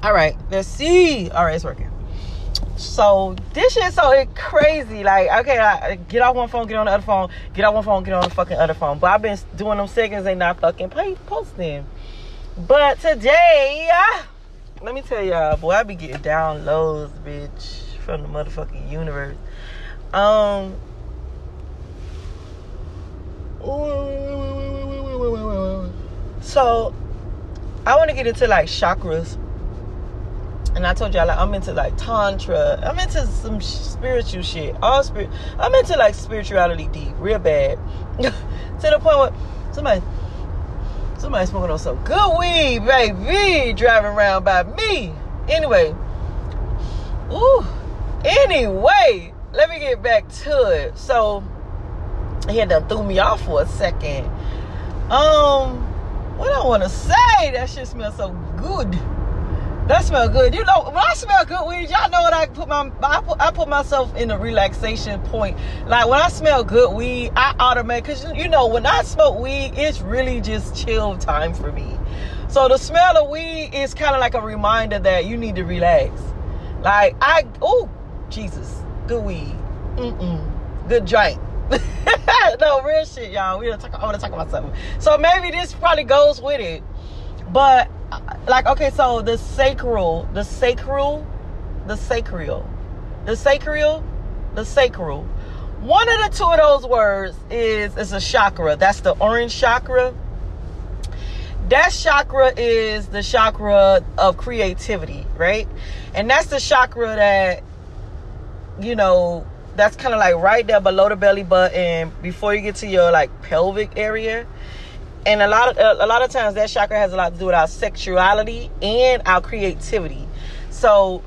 All right, let's see. All right, it's working. So this shit so crazy. Like, okay, get off one phone, get on the other phone, get off one phone, get on the fucking other phone. But I've been doing them seconds and not fucking play, posting. But today, uh, let me tell y'all, boy, I be getting downloads, bitch, from the motherfucking universe. Um. So, I want to get into like chakras and I told y'all like I'm into like tantra. I'm into some spiritual shit. All spirit. I'm into like spirituality deep, real bad, to the point where somebody somebody smoking on some good weed, baby, driving around by me. Anyway, ooh. Anyway, let me get back to it. So he had to threw me off for a second. Um, what I want to say? That shit smells so good. That smell good. You know, when I smell good weed, y'all know what I put my I put, I put myself in a relaxation point. Like when I smell good weed, I automate because you know when I smoke weed, it's really just chill time for me. So the smell of weed is kind of like a reminder that you need to relax. Like I, oh Jesus, good weed, mm-mm, good drink. no real shit, y'all. We gonna talk. I want to talk about something. So maybe this probably goes with it, but like okay so the sacral the sacral the sacral the sacral the sacral. One of the two of those words is is a chakra. That's the orange chakra. That chakra is the chakra of creativity right? And that's the chakra that you know that's kind of like right there below the belly button before you get to your like pelvic area and a lot of a lot of times that chakra has a lot to do with our sexuality and our creativity. So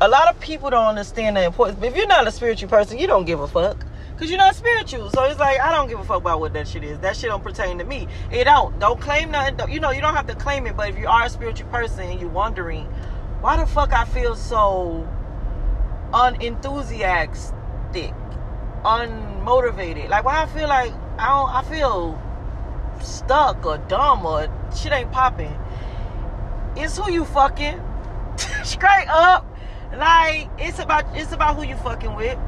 a lot of people don't understand the importance. If you're not a spiritual person you don't give a fuck. Because you're not spiritual. So it's like i don't give a fuck about what that shit is. That shit don't pertain to me. It don't. Don't claim nothing. You know you don't have to claim it but if you are a spiritual person and you're wondering why the fuck i feel so unenthusiastic unmotivated? Like why i feel like i don't i feel stuck or dumb or shit ain't popping. It's who you fucking. Straight up. Like it's about it's about who you fucking with.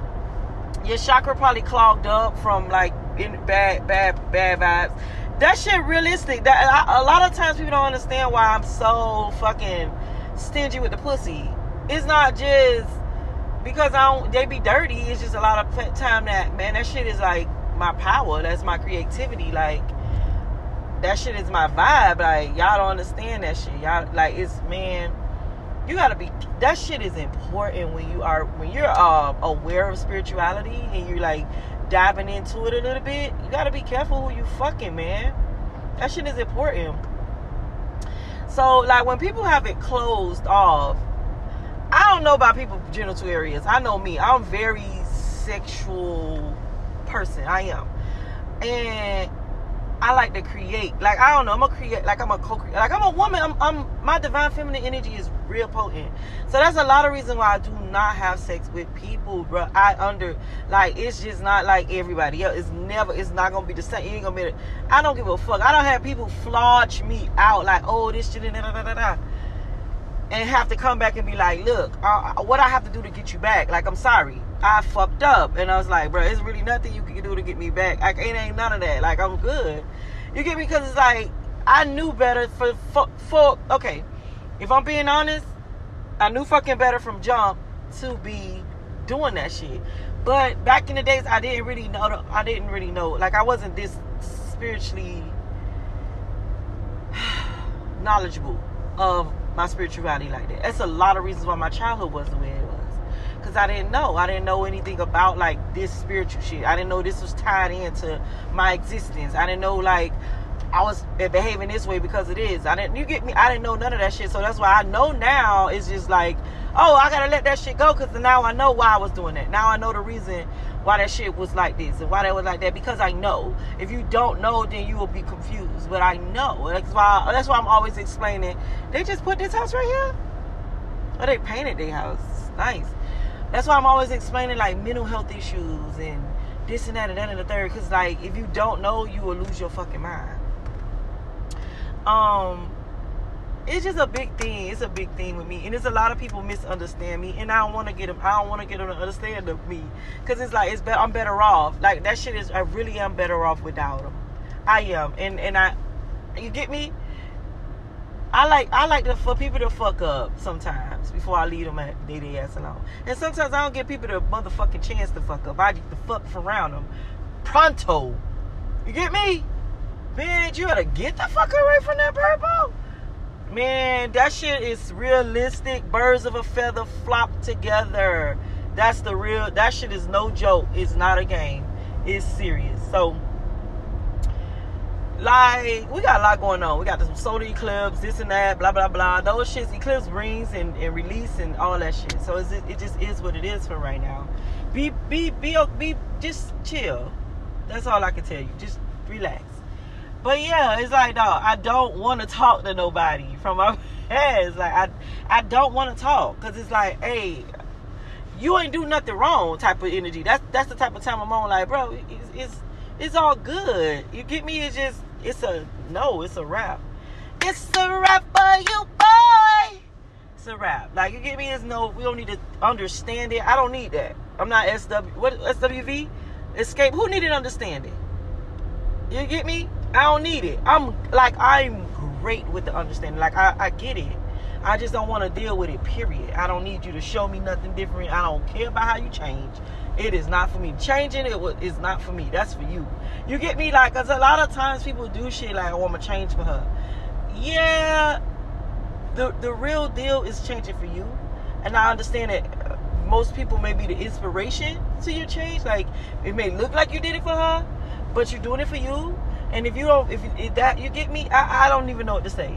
Your chakra probably clogged up from like in bad bad bad vibes. That shit realistic. That a lot of times people don't understand why I'm so fucking stingy with the pussy. It's not just because I don't they be dirty. It's just a lot of time that man that shit is like my power. That's my creativity. Like that shit is my vibe. Like y'all don't understand that shit. Y'all like it's man. You gotta be. That shit is important when you are when you're uh, aware of spirituality and you're like diving into it a little bit. You gotta be careful who you fucking man. That shit is important. So like when people have it closed off, I don't know about people's genital areas. I know me. I'm very sexual person. I am. And I like to create. Like I don't know, I'm a create. Like I'm a co-create. Like I'm a woman. I'm, I'm my divine feminine energy is real potent. So that's a lot of reason why I do not have sex with people, bro. I under like it's just not like everybody else. It's never. It's not gonna be the same. It ain't gonna be. The, I don't give a fuck. I don't have people flodge me out like, oh, this shit, da, da, da, da, and have to come back and be like, look, uh, what I have to do to get you back. Like I'm sorry. I fucked up. And I was like, bro, it's really nothing you can do to get me back. Like, it ain't none of that. Like, I'm good. You get me? Because it's like, I knew better for, for, for, okay, if I'm being honest, I knew fucking better from jump to be doing that shit. But back in the days, I didn't really know, I didn't really know. Like, I wasn't this spiritually knowledgeable of my spirituality like that. That's a lot of reasons why my childhood was the way it was because I didn't know. I didn't know anything about like this spiritual shit. I didn't know this was tied into my existence. I didn't know like I was behaving this way because it is. I didn't. You get me? I didn't know none of that shit. So that's why I know now. It's just like, oh, I gotta let that shit go because now I know why I was doing that. Now I know the reason why that shit was like this and why that was like that because I know. If you don't know, then you will be confused. But I know. That's why. That's why I'm always explaining. They just put this house right here. Oh, they painted their house. Nice. That's why I'm always explaining like mental health issues and this and that and that and the third. Cause like if you don't know, you will lose your fucking mind. Um, it's just a big thing. It's a big thing with me, and it's a lot of people misunderstand me, and I don't want to get them. I don't want to get them to understand me, cause it's like it's be, I'm better off. Like that shit is. I really am better off without them. I am, and and I, you get me. I like I like to, for people to fuck up sometimes before I leave them at their ass alone. And sometimes I don't give people the motherfucking chance to fuck up. I get the fuck around them pronto. You get me? Man, you gotta get the fuck away from that purple. Man, that shit is realistic. Birds of a feather flop together. That's the real. That shit is no joke. It's not a game. It's serious. So, like, we got a lot going on. We got some solar eclipse, this and that, blah blah blah. Those shits, eclipse rings and, and release and all that shit. So it's, it just is what it is for right now. Be be be be just chill. That's all I can tell you. Just relax. But yeah, it's like dog, I don't want to talk to nobody from my past. Like I, I don't want to talk because it's like, hey, you ain't do nothing wrong. Type of energy. That's that's the type of time I'm on. Like, bro, it's it's, it's all good. You get me? It's just it's a no. It's a wrap. It's a wrap for you, boy. It's a wrap. Like you get me? It's no. We don't need to understand it. I don't need that. I'm not SW. What SWV? Xscape. Who needed understanding? You get me? I don't need it. I'm like I'm great with the understanding. Like I, I get it. I just don't want to deal with it. Period. I don't need you to show me nothing different. I don't care about how you change. It is not for me. Changing it is not for me. That's for you. You get me? Like, cause a lot of times people do shit like I want to change for her. Yeah, the the real deal is changing for you, and I understand that uh, most people may be the inspiration to your change. Like it may look like you did it for her, but you're doing it for you and if you don't, if, if that you get me, I, I don't even know what to say.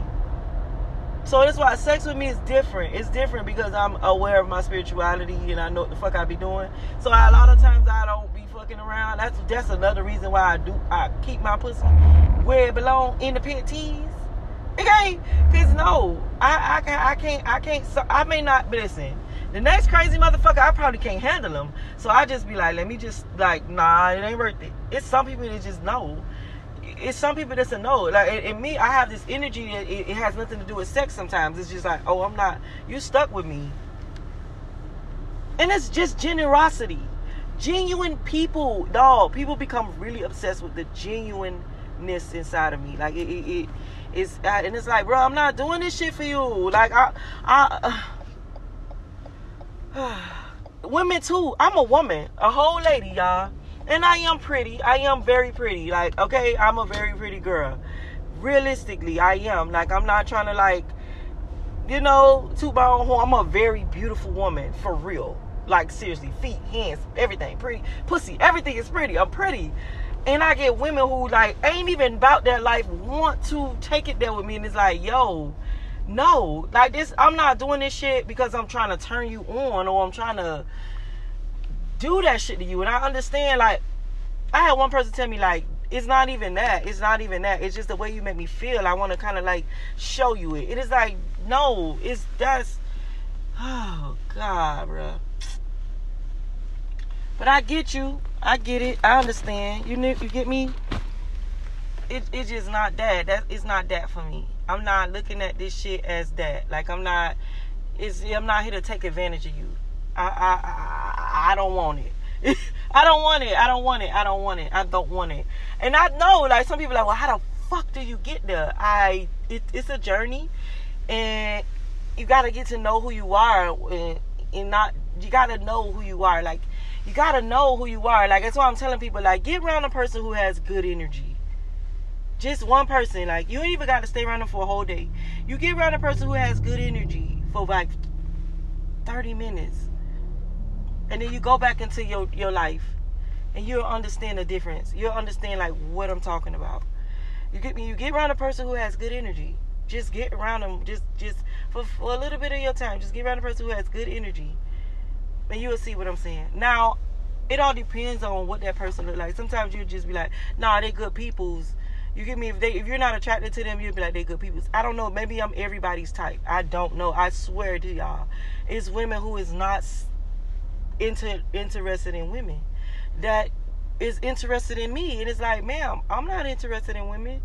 So that's why sex with me is different. It's different because I'm aware of my spirituality and I know what the fuck I be doing. So a lot of times I don't be fucking around. That's that's another reason why I do I keep my pussy where it belong in the panties. Okay, cause no, I I can't I can't I can't. So I may not listen. The next crazy motherfucker, I probably can't handle them. So I just be like, let me just like, nah, it ain't worth it. It's some people that just know it's some people that's a no. Like in, me, I have this energy that it, it, has nothing to do with sex. Sometimes it's just like, oh, I'm not. You stuck with me, and it's just generosity. Genuine people, dog. People become really obsessed with the genuineness inside of me. Like it, it, it it's uh, and it's like, bro, I'm not doing this shit for you. Like I, I. Uh, women too. I'm a woman, a whole lady, y'all and I am pretty. I am very pretty. Like, okay, I'm a very pretty girl. Realistically, I am. Like, I'm not trying to like, you know, toot my own horn. I'm a very beautiful woman for real. Like seriously, feet, hands, everything, pretty, pussy, everything is pretty. I'm pretty. And I get women who like ain't even about that life want to take it there with me, and it's like, yo, no, like this. I'm not doing this shit because I'm trying to turn you on or I'm trying to do that shit to you. And I understand, like, I had one person tell me, like, it's not even that. It's not even that. It's just the way you make me feel. I want to kind of like show you it. It is like, no, it's that's, oh God, bro. But I get you. I get it. I understand. You you get me? It, it's just not that. That it's not that for me. I'm not looking at this shit as that. Like I'm not. It's I'm not here to take advantage of you. I I I, I don't want it. I don't want it. I don't want it. I don't want it. I don't want it. And I know, like some people, are like, well, how the fuck do you get there? I it, it's a journey, and you got to get to know who you are, and, and not you got to know who you are. Like you got to know who you are. Like that's why I'm telling people, like get around a person who has good energy. Just one person. Like you ain't even got to stay around them for a whole day. You get around a person who has good energy for like 30 minutes and then you go back into your your life and you'll understand the difference. You'll understand like what i'm talking about. You get me you get around a person who has good energy just get around them just just for, for a little bit of your time just get around a person who has good energy and you'll see what i'm saying. Now it all depends on what that person look like. Sometimes you'll just be like nah they good peoples. You get me? If they if you're not attracted to them you'll be like they good peoples. I don't know. Maybe i'm everybody's type. I don't know. I swear to y'all it's women who is not inter- interested in women that is interested in me and it's like ma'am i'm not interested in women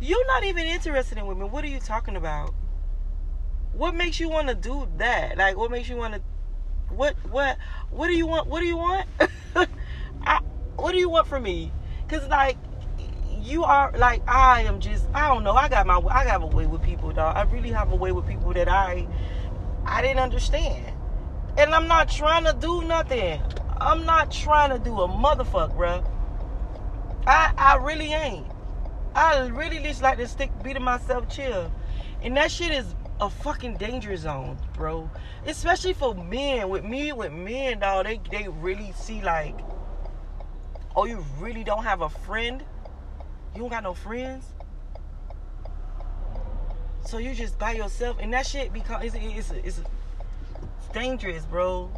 you're not even interested in women what are you talking about what makes you want to do that? Like, what makes you want to? What what what do you want? What do you want? I, what do you want from me? Cause like you are like I am just I don't know. I got my I got a way with people, dog. I really have a way with people that I I didn't understand. And I'm not trying to do nothing. I'm not trying to do a motherfucker, bro. I I really ain't. I really just like to stick beating myself chill. And that shit is a fucking danger zone, bro. Especially for men. With me, with men, dog, they they really see like, oh, you really don't have a friend. You don't got no friends. So you just by yourself, and that shit because it's it's, it's, it's dangerous, bro.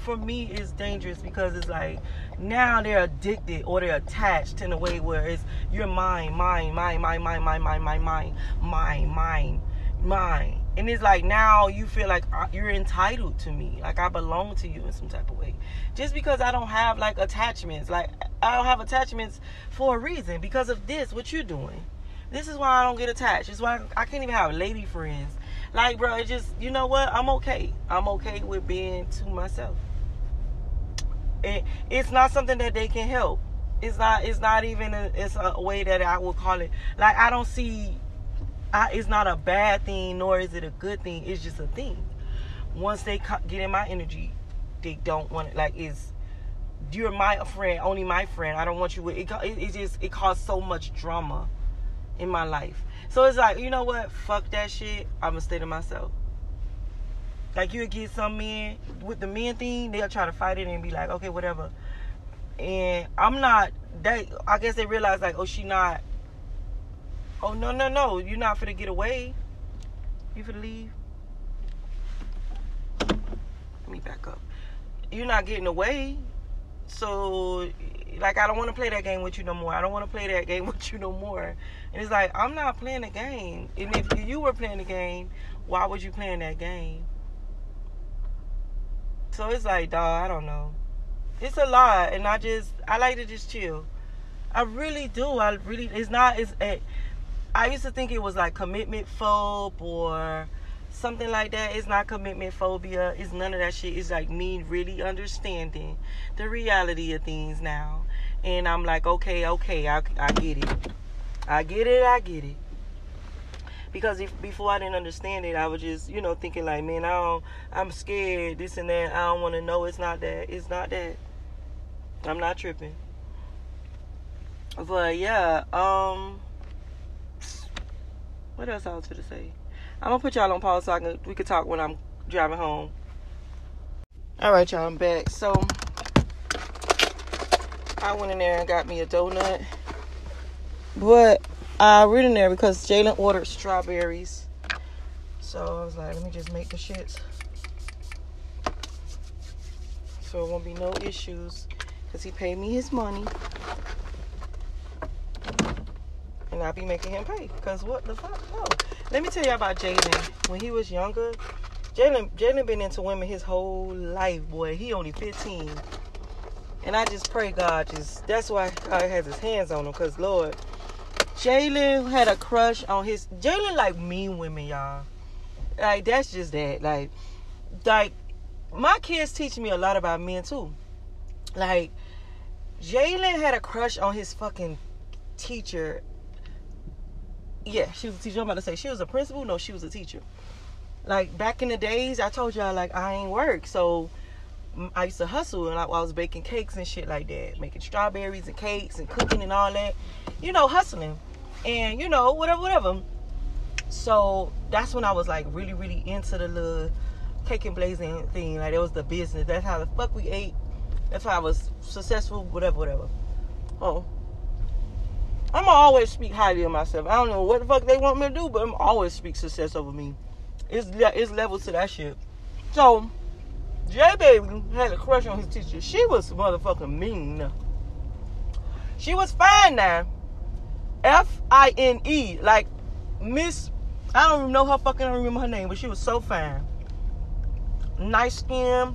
For me, it's dangerous because it's like now they're addicted or they're attached in a way where it's your mind, mind, mind, mind, mind, mind, mind, mind, mind, mind, mind, mind. And it's like now you feel like you're entitled to me, like I belong to you in some type of way. Just because I don't have like attachments, like I don't have attachments for a reason because of this, what you're doing. This is why I don't get attached. It's why I can't even have lady friends. Like, bro, it just, you know what? I'm okay. I'm okay with being to myself. It, it's not something that they can help. It's not. It's not even. A, it's a way that I would call it. Like I don't see. I, it's not a bad thing, nor is it a good thing. It's just a thing. Once they get in my energy, they don't want it. Like it's you're my friend, only my friend. I don't want you with it. It, it just it caused so much drama in my life. So it's like, you know what? Fuck that shit. I'ma stay to myself. Like you get some men with the men thing, they'll try to fight it and be like, okay, whatever. And I'm not. They, I guess they realize like, oh, she not. Oh no no no! You're not for to get away. You for to leave. Let me back up. You're not getting away. So, like, I don't want to play that game with you no more. I don't want to play that game with you no more. And it's like, I'm not playing the game. And if you were playing the game, why would you play in that game? So it's like, dog, I don't know. It's a lot, and I just, I like to just chill. I really do. I really, it's not, it's, it, I used to think it was like commitment phobe or something like that. It's not commitment phobia. It's none of that shit. It's like me really understanding the reality of things now. And I'm like, okay, okay, I, I get it. I get it, I get it. Because if before I didn't understand it, I was just, you know, thinking like, man, I don't, I'm scared, this and that. I don't want to know. It's not that. It's not that. I'm not tripping. But yeah, um, what else I was to say? I'm gonna put y'all on pause so I can we can talk when I'm driving home. All right, y'all, I'm back. So I went in there and got me a donut, but I went in there because Jalen ordered strawberries. So I was like, let me just make the shits. So it won't be no issues because he paid me his money. And I'll be making him pay. Because what the fuck? No. Let me tell you about Jalen. When he was younger, Jalen Jalen been into women his whole life, boy. He only 15. And I just pray God just that's why God has his hands on him, cause Lord, Jalen had a crush on his Jalen like mean women, y'all. Like that's just that. Like like my kids teach me a lot about men too. Like Jalen had a crush on his fucking teacher yeah, she was a teacher. I'm about to say she was a principal. No, she was a teacher. Like back in the days, I told y'all like I ain't work, so I used to hustle and I, I was baking cakes and shit like that, making strawberries and cakes and cooking and all that. You know, hustling and you know whatever, whatever. So that's when I was like really, really into the little cake and blazing thing. Like it was the business. That's how the fuck we ate. That's how I was successful. Whatever, whatever. Oh, I'm gonna always speak highly of myself. I don't know what the fuck they want me to do, but I'm always speak success over me. It's it's levels to that shit. So, J Baby had a crush on his teacher. She was motherfucking mean. She was fine now. F I N E. Like Miss I don't even know her fucking I don't remember her name, but she was so fine. Nice skin.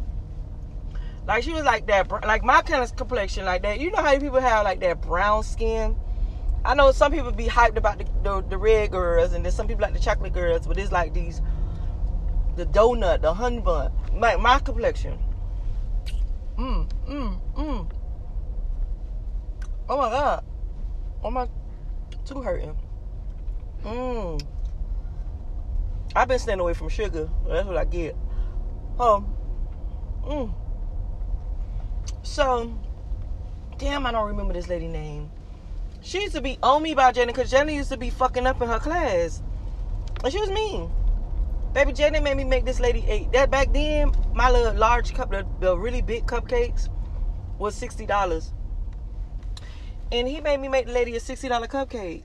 Like she was like that, like my kind of complexion, like that. You know how people have like that brown skin I know some people be hyped about the, the, the red girls, and then some people like the chocolate girls, but it's like these the donut, the honey bun, like my complexion. Mmm, mmm, mmm. Oh my god. Oh my too hurting. Mmm. I've been staying away from sugar. That's what I get. Um. Mmm. So, damn, I don't remember this lady name. She used to be on me about Jenny because Jenny used to be fucking up in her class. And she was mean. Baby Jenny made me make this lady eight. That back then, my little large cup, the, the really big cupcakes, was sixty dollars. And he made me make the lady a sixty dollar cupcake.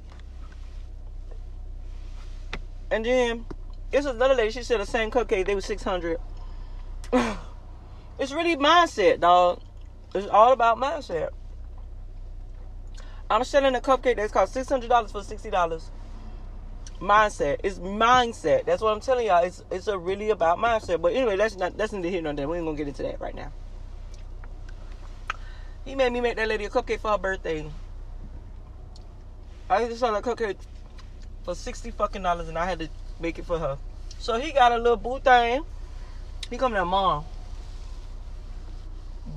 And then it's another lady. She said the same cupcake. They were six hundred. it's really mindset, dog. It's all about mindset. I'm selling a cupcake that's cost six hundred dollars for sixty dollars. Mindset. It's mindset. That's what I'm telling y'all. It's it's a really about mindset. But anyway, that's not that's neither here nor there. We ain't gonna get into that right now. He made me make that lady a cupcake for her birthday. I just sold a cupcake for sixty fucking dollars, and I had to make it for her. So he got a little boo thing. He come to mom.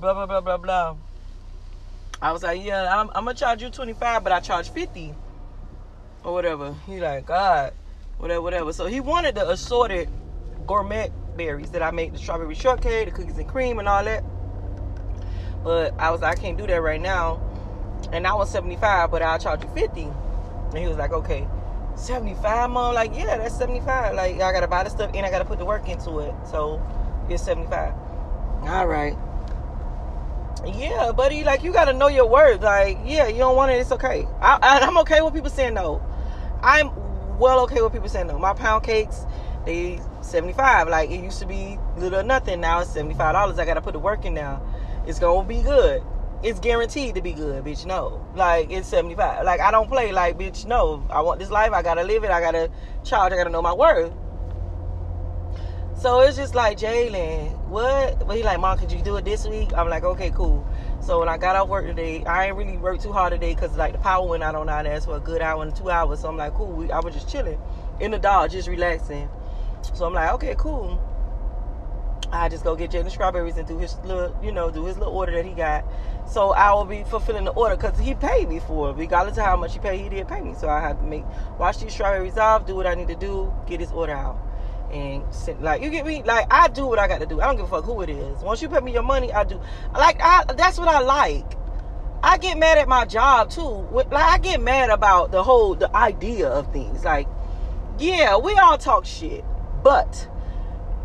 Blah blah blah blah blah. I was like, yeah, I'm, I'm gonna charge you 25, but I charge 50 or whatever. He like, God, whatever, whatever. So he wanted the assorted gourmet berries that I make the strawberry shortcake, the cookies and cream, and all that. But I was like, I can't do that right now. And I was 75, but I'll charge you 50. And he was like, okay. 75 mom like yeah that's 75 like i gotta buy the stuff and i gotta put the work into it so it's 75 all right yeah buddy like you gotta know your worth like yeah you don't want it it's okay I, i'm okay with people saying no i'm well okay with people saying no my pound cakes they 75 like it used to be little or nothing now it's 75 dollars i gotta put the work in now it's gonna be good it's guaranteed to be good, bitch. No, like it's 75. Like I don't play. Like bitch, no. I want this life. I gotta live it. I gotta charge. I gotta know my worth. So it's just like Jalen, what? But he like, mom, could you do it this week? I'm like, okay, cool. So when I got off work today, I ain't really worked too hard today because like the power went out on our ass for a good hour and two hours. So I'm like, cool. I was just chilling in the dog, just relaxing. So I'm like, okay, cool. I just go get Jalen strawberries and do his little, you know, do his little order that he got. So I will be fulfilling the order because he paid me for it. Regardless of how much he paid, he did pay me. So I have to make wash these strawberries off, do what I need to do, get his order out. And send, like you get me, like I do what I got to do. I don't give a fuck who it is. Once you pay me your money, I do. Like I, that's what I like. I get mad at my job too. Like I get mad about the whole the idea of things. Like, yeah, we all talk shit, but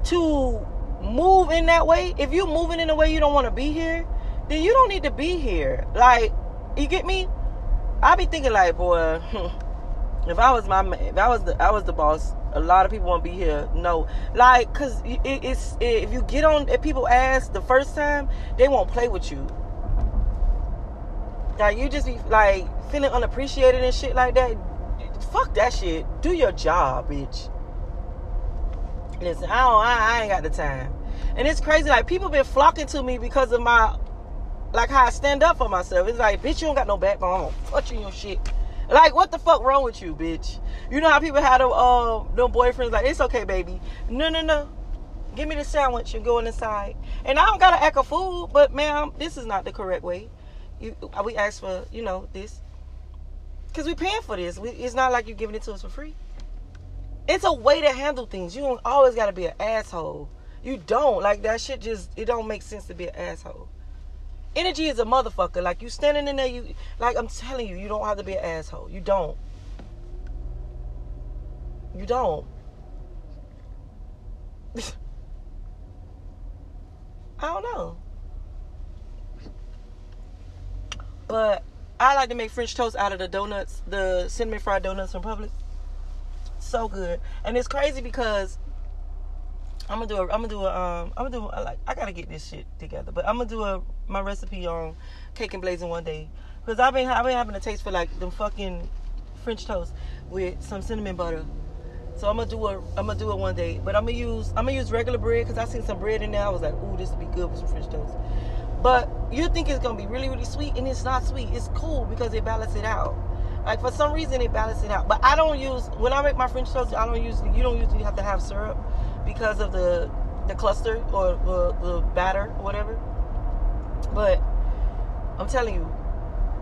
to move in that way, if you're moving in a way you don't want to be here, then you don't need to be here. Like, you get me? I be thinking like, boy, if I was my, if I was the, I was the boss. A lot of people won't be here. No, like, cause it, it's it, if you get on if people ask the first time, they won't play with you. Now you just be like feeling unappreciated and shit like that. Fuck that shit. Do your job, bitch. Listen, I don't. I, I ain't got the time. And it's crazy. Like people been flocking to me because of my, like how I stand up for myself. It's like, bitch, you don't got no backbone. I'm gonna touch you your shit. Like, what the fuck wrong with you, bitch? You know how people had them, um, them boyfriends like, it's okay, baby. No, no, no. Give me the sandwich and go inside. And I don't gotta act a fool, but ma'am, this is not the correct way. You, we asked for, you know, this. Cause we paying for this. We, it's not like you're giving it to us for free. It's a way to handle things. You don't always gotta be an asshole. You don't. Like that shit just it don't make sense to be an asshole. Energy is a motherfucker. Like you standing in there, you like I'm telling you, you don't have to be an asshole. You don't. You don't. I don't know. But I like to make French toast out of the donuts, the cinnamon fried donuts from Publix. So good. And it's crazy because I'm gonna do a. I'm gonna do a. Um, I'm gonna do. A, like I gotta get this shit together, but I'm gonna do a my recipe on cake and blazing one day because I've been I've been having a taste for like them fucking French toast with some cinnamon butter. So I'm gonna do a. I'm gonna do it one day, but I'm gonna use I'm gonna use regular bread because I seen some bread in there. I was like, ooh, this would be good with some French toast. But you think it's gonna be really really sweet, and it's not sweet. It's cool because it balances it out. Like for some reason it balances it out. But I don't use when I make my French toast. I don't use you don't usually have to have syrup because of the the cluster or, or the batter or whatever. But I'm telling you,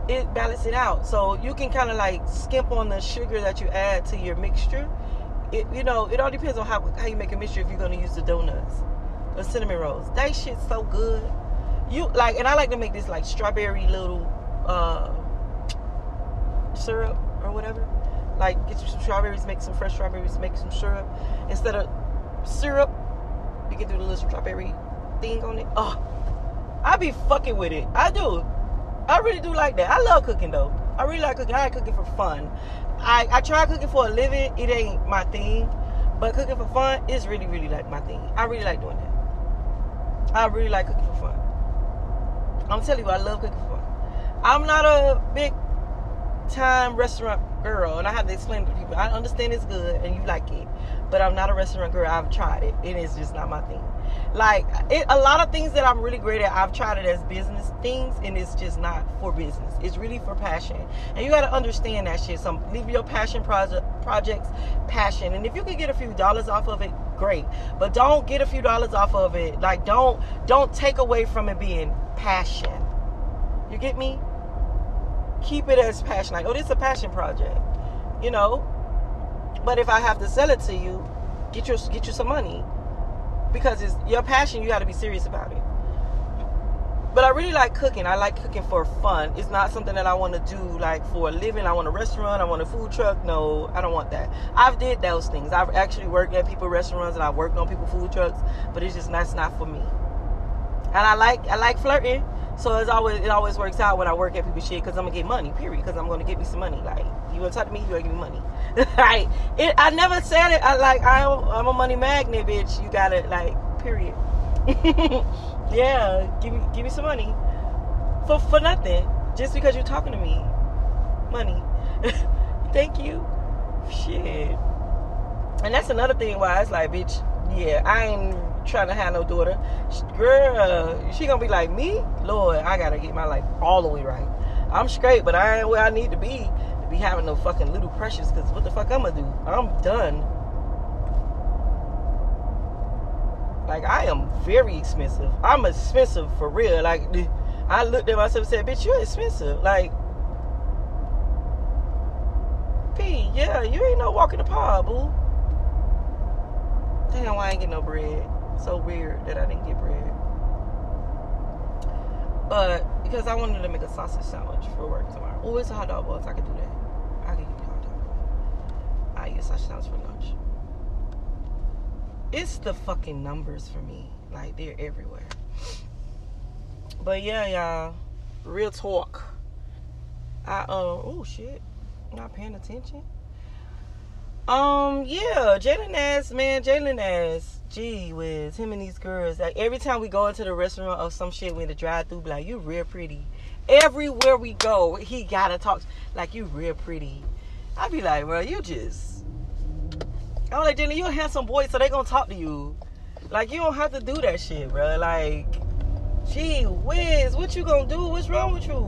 it balances it out. So you can kind of like skimp on the sugar that you add to your mixture. It you know it all depends on how how you make a mixture if you're gonna use the donuts or cinnamon rolls. That shit's so good. You like and I like to make this like strawberry little uh, syrup or whatever. Like get you some strawberries, make some fresh strawberries, make some syrup instead of syrup. You can do the little strawberry thing on it. Oh, I be fucking with it. I do. I really do like that. I love cooking though. I really like cooking. I like cooking for fun. I, I try cooking for a living. It ain't my thing. But cooking for fun is really, really like my thing. I really like doing that. I really like cooking for fun. I'm telling you, I love cooking for fun. I'm not a big time restaurant girl, and I have to explain to people. I understand it's good and you like it, but I'm not a restaurant girl. I've tried it, and it's just not my thing. Like it, a lot of things that I'm really great at, I've tried it as business things, and it's just not for business. It's really for passion, and you got to understand that shit. Some leave your passion project projects passion, and if you can get a few dollars off of it, great. But don't get a few dollars off of it. Like don't don't take away from it being passion. You get me? Keep it as passion. Like, oh, this is a passion project, you know. But if I have to sell it to you, get your get you some money because it's your passion. You got to be serious about it. But I really like cooking. I like cooking for fun. It's not something that I want to do like for a living. I want a restaurant. I want a food truck. No, I don't want that. I've did those things. I've actually worked at people restaurants and I've worked on people food trucks. But it's just that's not for me. And I like I like flirting. So it's always it always works out when I work at people's shit because I'm gonna get money. Period. Because I'm gonna get me some money. Like you wanna talk to me, you gonna give me money. like it, I never said it. I like I'm, I'm a money magnet, bitch. You gotta Like period. yeah, give me give me some money for for nothing. Just because you're talking to me, money. Thank you. Shit. And that's another thing why it's like, bitch. Yeah, I ain't trying to have no daughter. Girl, she gonna be like me? Lord, I gotta get my life all the way right. I'm straight, but I ain't where I need to be to be having no fucking little precious. Cause what the fuck I'm gonna do? I'm done. Like I am very expensive. I'm expensive for real. Like I looked at myself and said, "Bitch, you're expensive." Like, P, yeah, you ain't no walking the park, boo. Damn, I ain't get no bread? So weird that I didn't get bread. But because I wanted to make a sausage sandwich for work tomorrow. Oh, it's a hot dog box. I could do that. I eat a hot dog. I a sausage sandwich for lunch. It's the fucking numbers for me. Like they're everywhere. But yeah, y'all. Real talk. I uh oh shit. Not paying attention. Um, yeah, Jalen ass, man, Jalen ass, gee whiz, him and these girls. Like every time we go into the restaurant or some shit, we in the drive through, like you real pretty. Everywhere we go, he gotta talk like you real pretty. I be like, bro, you just. I'm like, Jalen, you a handsome boy, so they gonna talk to you. Like you don't have to do that shit, bro. Like, gee whiz, what you gonna do? What's wrong with you?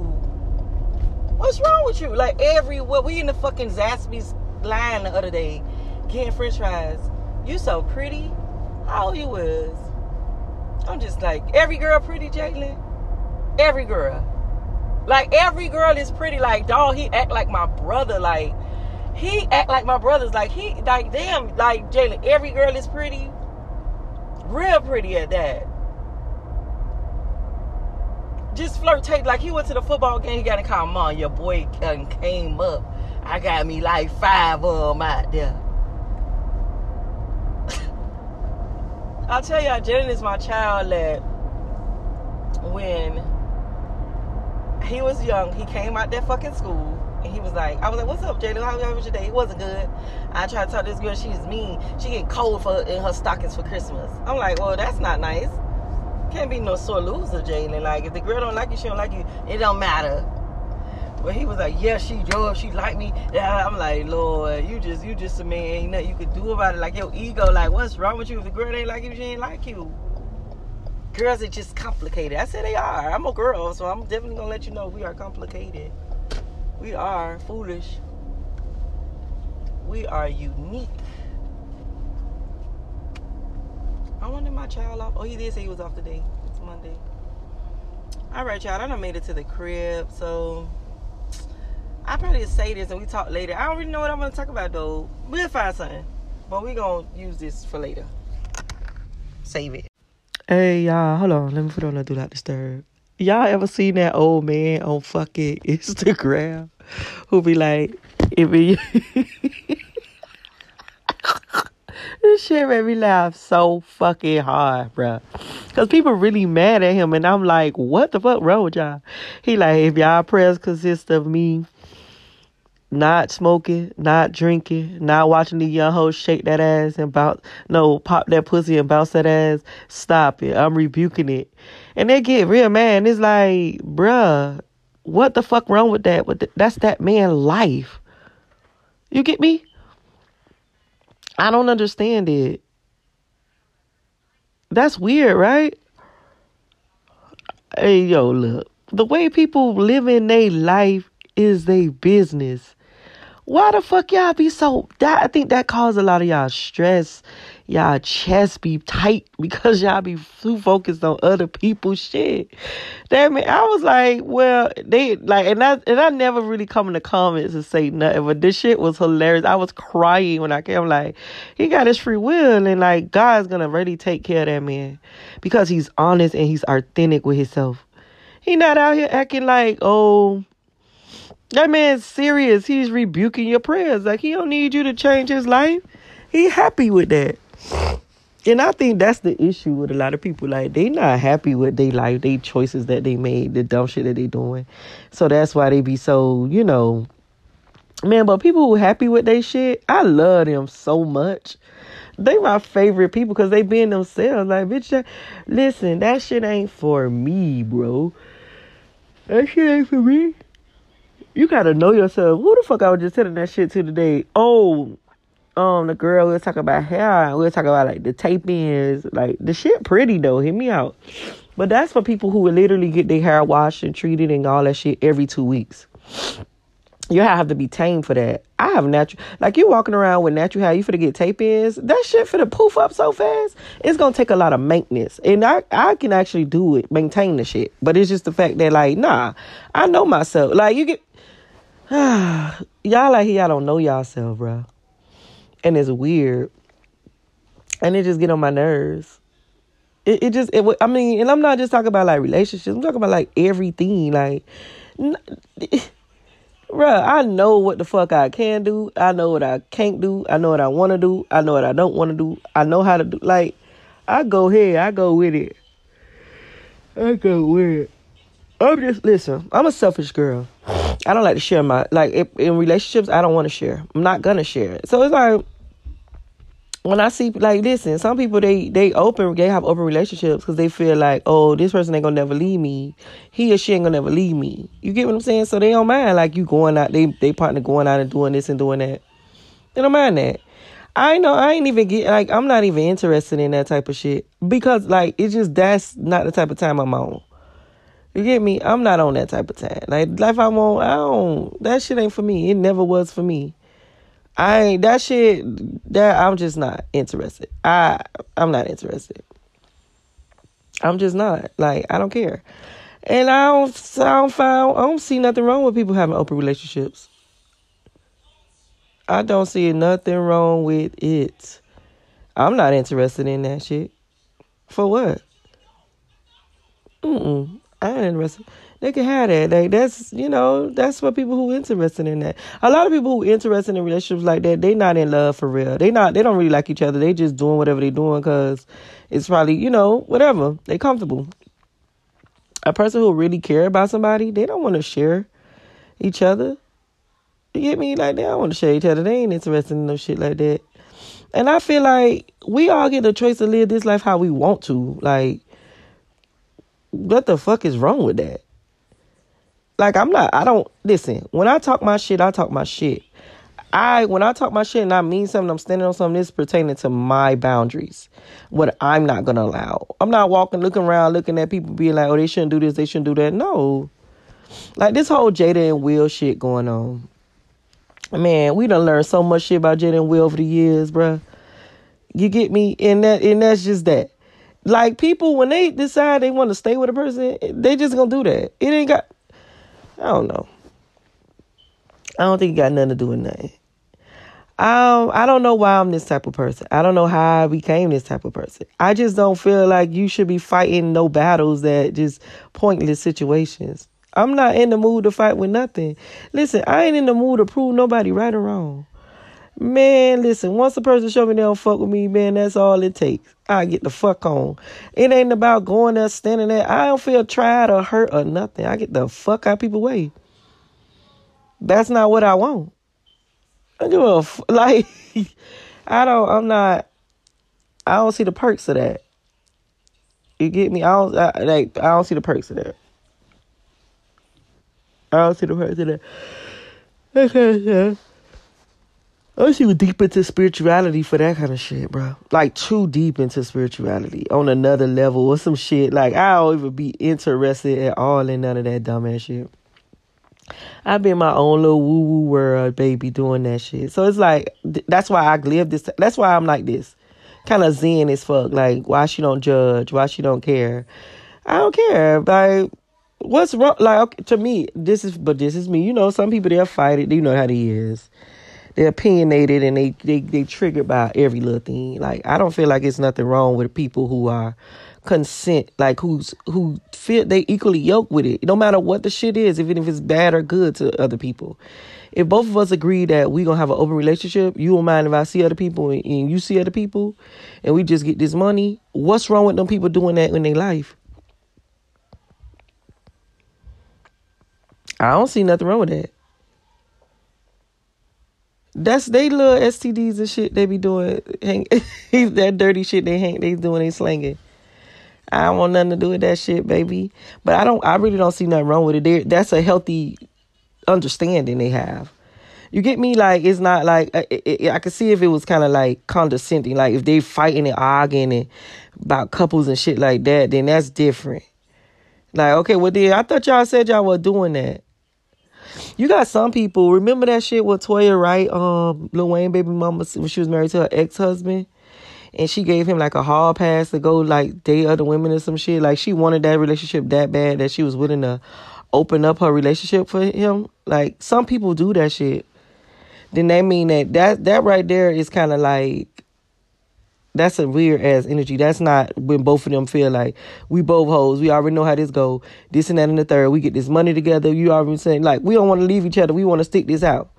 What's wrong with you? Like everywhere, we in the fucking Zaxby's line the other day getting french fries. You so pretty. Old you was? I'm just like, every girl pretty, Jalen? Every girl. Like, every girl is pretty. Like, dog, he act like my brother. Like, he act like my brothers. Like, he, like, damn, like, Jalen, every girl is pretty. Real pretty at that. Just flirtate. Like, he went to the football game. He got to call mom. Your boy came up I got me like five of them out there. I'll tell y'all, Jaden is my child that when he was young, he came out that fucking school and he was like, I was like, what's up, Jaden? How was your day? It wasn't good. I tried to talk to this girl, she's mean. She get cold for in her stockings for Christmas. I'm like, well, that's not nice. Can't be no sore loser, Jalen. Like, if the girl don't like you, she don't like you. It don't matter. But he was like, yeah, she drove, she liked me. Yeah, I'm like, Lord, you just you just a man, ain't nothing you could do about it. Like your ego, like what's wrong with you? If the girl ain't like you, she ain't like you. Girls are just complicated. I said they are. I'm a girl, so I'm definitely gonna let you know we are complicated. We are foolish. We are unique. When did my child off? Oh, he did say he was off today. It's Monday. All right, y'all. I done made it to the crib, so I probably say this and we talk later. I don't really know what I'm gonna talk about though. We'll find something, but we gonna use this for later. Save it. Hey y'all, hold on. Let me put on the do not disturb. Y'all ever seen that old man on fucking Instagram who be like, it be. this shit made me laugh so fucking hard, bruh. Cause people really mad at him, and I'm like, what the fuck wrong with y'all? He like, if y'all prayers consist of me not smoking, not drinking, not watching the young hoes shake that ass and bounce, no, pop that pussy and bounce that ass. Stop it. I'm rebuking it. And they get real man. It's like, bruh, what the fuck wrong with that? With that's that man life. You get me? I don't understand it. That's weird, right? Hey, yo, look. The way people live in their life is their business. Why the fuck y'all be so that I think that caused a lot of y'all stress. Y'all chest be tight because y'all be too focused on other people's shit. That mean I was like, well, they like and I and I never really come in the comments and say nothing, but this shit was hilarious. I was crying when I came like, he got his free will and like God's gonna really take care of that man. Because he's honest and he's authentic with himself. He not out here acting like, oh, that man's serious. He's rebuking your prayers. Like he don't need you to change his life. He happy with that. And I think that's the issue with a lot of people. Like they not happy with their life, they choices that they made, the dumb shit that they doing. So that's why they be so, you know, man. But people who happy with their shit, I love them so much. They my favorite people because they being themselves. Like bitch, listen, that shit ain't for me, bro. That shit ain't for me you gotta know yourself. Who the fuck I was just telling that shit to today? Oh, um, the girl we was talking about hair. We were talking about like the tape ins. Like the shit pretty though. Hit me out. But that's for people who would literally get their hair washed and treated and all that shit every two weeks. You have to be tamed for that. I have natural, like you walking around with natural hair, you finna get tape ins. That shit for finna poof up so fast. It's gonna take a lot of maintenance, and I I can actually do it, maintain the shit. But it's just the fact that like, nah, I know myself. Like you get, y'all like y'all don't know y'all self, bro. And it's weird. And it just get on my nerves. It, it just, it, I mean, and I'm not just talking about like relationships. I'm talking about like everything. Like, bruh, I know what the fuck I can do. I know what I can't do. I know what I want to do. I know what I don't want to do. I know how to do. Like, I go here. I go with it. I go with it. I'm just listen. I'm a selfish girl. I don't like to share my like in relationships. I don't want to share. I'm not gonna share. So it's like when I see like listen, some people they they open they have open relationships because they feel like oh this person ain't gonna never leave me. He or she ain't gonna never leave me. You get what I'm saying? So they don't mind like you going out. They they partner going out and doing this and doing that. They don't mind that. I know I ain't even get like I'm not even interested in that type of shit because like it's just that's not the type of time I'm on. You get me? I'm not on that type of time. Like life I'm on, I don't that shit ain't for me. It never was for me. I ain't that shit that I'm just not interested. I I'm not interested. I'm just not. Like I don't care. And I don't don't find I don't see nothing wrong with people having open relationships. I don't see nothing wrong with it. I'm not interested in that shit. For what? Mm-mm. I ain't interested. They can have that. Like that's you know that's for people who interested in that. A lot of people who interested in relationships like that, they not in love for real. They not. They don't really like each other. They just doing whatever they doing because it's probably you know whatever they comfortable. A person who really care about somebody, they don't want to share each other. You get me? Like they don't want to share each other. They ain't interested in no shit like that. And I feel like we all get the choice to live this life how we want to. Like what the fuck is wrong with that? Like I'm not I don't listen, when I talk my shit, I talk my shit. I when I talk my shit and I mean something, I'm standing on something that's pertaining to my boundaries. What I'm not gonna allow. I'm not walking looking around looking at people being like, oh, they shouldn't do this, they shouldn't do that. No. Like this whole Jada and Will shit going on. Man, we done learned so much shit about Jada and Will over the years, bruh. You get me? And that and that's just that. Like people when they decide they want to stay with a person, they just gonna do that. It ain't got I don't know. I don't think it got nothing to do with nothing. Um, I don't know why I'm this type of person. I don't know how I became this type of person. I just don't feel like you should be fighting no battles that just pointless situations. I'm not in the mood to fight with nothing. Listen, I ain't in the mood to prove nobody right or wrong. Man, listen, once a person show me they don't fuck with me, man, that's all it takes. I get the fuck on. It ain't about going there, standing there. I don't feel tried or hurt or nothing. I get the fuck out people way. That's not what I want. I give a f- like. I don't. I'm not. I don't see the perks of that. You get me? I don't I, like. I don't see the perks of that. I don't see the perks of that. Okay, yeah. I see deep into spirituality for that kind of shit, bro. Like too deep into spirituality on another level or some shit. Like I don't even be interested at all in none of that dumbass shit. I've been my own little woo woo world, baby, doing that shit. So it's like that's why I live this. That's why I'm like this, kind of zen as fuck. Like why she don't judge, why she don't care. I don't care. Like what's wrong? Like okay, to me, this is but this is me. You know, some people they'll fight it. You know how he is. They're opinionated and they they they triggered by every little thing. Like I don't feel like it's nothing wrong with people who are consent, like who's who feel they equally yoked with it. No matter what the shit is, even if it's bad or good to other people. If both of us agree that we gonna have an open relationship, you don't mind if I see other people and you see other people, and we just get this money. What's wrong with them people doing that in their life? I don't see nothing wrong with that. That's they little STDs and shit they be doing. That dirty shit they hang they doing they slanging. I don't want nothing to do with that shit, baby. But I don't. I really don't see nothing wrong with it. They're, that's a healthy understanding they have. You get me? Like it's not like uh, it, it, I could see if it was kind of like condescending, like if they fighting and arguing and about couples and shit like that, then that's different. Like okay, well then I thought y'all said y'all were doing that. You got some people. Remember that shit with Toya Wright, um, Lil Wayne baby mama when she was married to her ex husband and she gave him like a hall pass to go like date other women or some shit. Like she wanted that relationship that bad that she was willing to open up her relationship for him. Like some people do that shit. Then that mean that that that right there is kind of like that's a weird ass energy. That's not when both of them feel like we both hoes. We already know how this go. This and that and the third. We get this money together. You already saying like we don't want to leave each other. We want to stick this out.